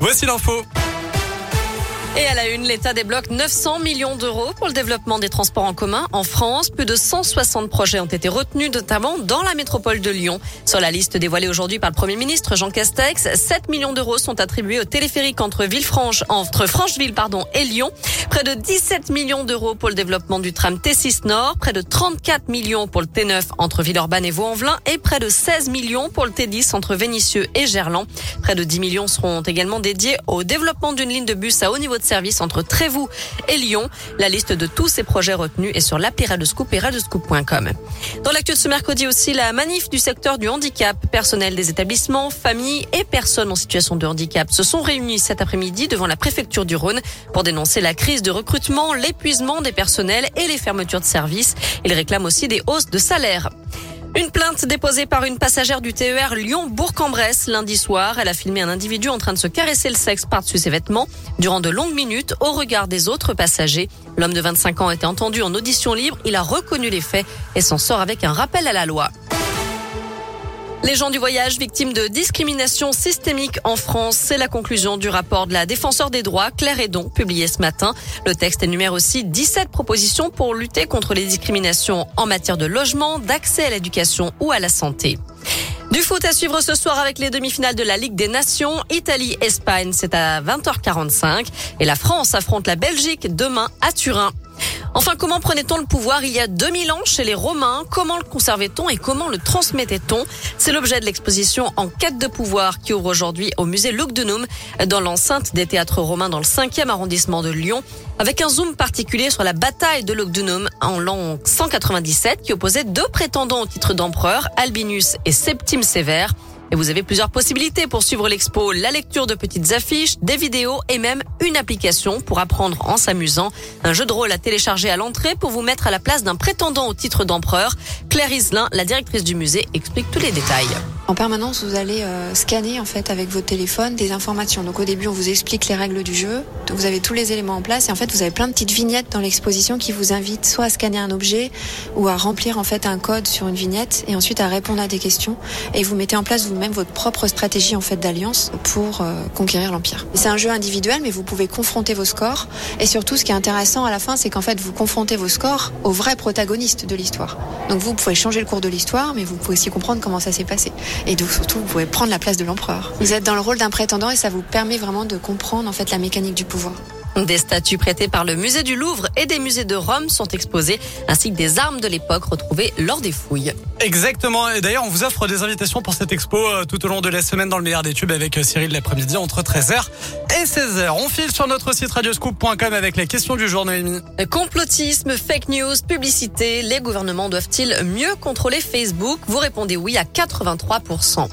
Voici l'info. Et à la une, l'État débloque 900 millions d'euros pour le développement des transports en commun en France. Plus de 160 projets ont été retenus, notamment dans la métropole de Lyon. Sur la liste dévoilée aujourd'hui par le Premier ministre Jean Castex, 7 millions d'euros sont attribués au téléphérique entre Villefranche, entre Francheville, pardon, et Lyon. Près de 17 millions d'euros pour le développement du tram T6 Nord. Près de 34 millions pour le T9 entre Villeurbanne et Vaux-en-Velin. Et près de 16 millions pour le T10 entre Vénissieux et Gerland. Près de 10 millions seront également dédiés au développement d'une ligne de bus à haut niveau de service entre Trévoux et Lyon. La liste de tous ces projets retenus est sur l'appli. Dans l'actu de ce mercredi aussi, la manif du secteur du handicap, personnel des établissements, familles et personnes en situation de handicap se sont réunis cet après-midi devant la préfecture du Rhône pour dénoncer la crise de recrutement, l'épuisement des personnels et les fermetures de services. Ils réclament aussi des hausses de salaire. Une plainte déposée par une passagère du TER Lyon-Bourg-en-Bresse lundi soir. Elle a filmé un individu en train de se caresser le sexe par-dessus ses vêtements durant de longues minutes au regard des autres passagers. L'homme de 25 ans a été entendu en audition libre. Il a reconnu les faits et s'en sort avec un rappel à la loi. Les gens du voyage victimes de discrimination systémique en France, c'est la conclusion du rapport de la défenseur des droits Claire Edon publié ce matin. Le texte énumère aussi 17 propositions pour lutter contre les discriminations en matière de logement, d'accès à l'éducation ou à la santé. Du foot à suivre ce soir avec les demi-finales de la Ligue des Nations. Italie-Espagne, c'est à 20h45. Et la France affronte la Belgique demain à Turin. Enfin, comment prenait-on le pouvoir il y a 2000 ans chez les Romains? Comment le conservait-on et comment le transmettait-on? C'est l'objet de l'exposition En quête de pouvoir qui ouvre aujourd'hui au musée Lugdunum dans l'enceinte des théâtres romains dans le 5e arrondissement de Lyon avec un zoom particulier sur la bataille de Lugdunum en l'an 197 qui opposait deux prétendants au titre d'empereur, Albinus et Septime Sévère. Et vous avez plusieurs possibilités pour suivre l'expo, la lecture de petites affiches, des vidéos et même une application pour apprendre en s'amusant. Un jeu de rôle à télécharger à l'entrée pour vous mettre à la place d'un prétendant au titre d'empereur. Claire Islin, la directrice du musée, explique tous les détails. En permanence, vous allez euh, scanner en fait avec votre téléphone des informations. Donc au début, on vous explique les règles du jeu. Donc, vous avez tous les éléments en place et en fait, vous avez plein de petites vignettes dans l'exposition qui vous invitent soit à scanner un objet ou à remplir en fait un code sur une vignette et ensuite à répondre à des questions. Et vous mettez en place vous-même votre propre stratégie en fait d'alliance pour euh, conquérir l'empire. C'est un jeu individuel, mais vous pouvez confronter vos scores. Et surtout, ce qui est intéressant à la fin, c'est qu'en fait, vous confrontez vos scores aux vrais protagonistes de l'histoire. Donc vous pouvez changer le cours de l'histoire, mais vous pouvez aussi comprendre comment ça s'est passé. Et donc surtout, vous pouvez prendre la place de l'empereur. Vous êtes dans le rôle d'un prétendant et ça vous permet vraiment de comprendre en fait la mécanique du pouvoir. Des statues prêtées par le musée du Louvre et des musées de Rome sont exposées, ainsi que des armes de l'époque retrouvées lors des fouilles. Exactement. Et d'ailleurs, on vous offre des invitations pour cette expo euh, tout au long de la semaine dans le meilleur des tubes avec euh, Cyril l'après-midi entre 13h et 16h. On file sur notre site radioscoop.com avec la question du jour, Noémie. Complotisme, fake news, publicité, les gouvernements doivent-ils mieux contrôler Facebook? Vous répondez oui à 83%.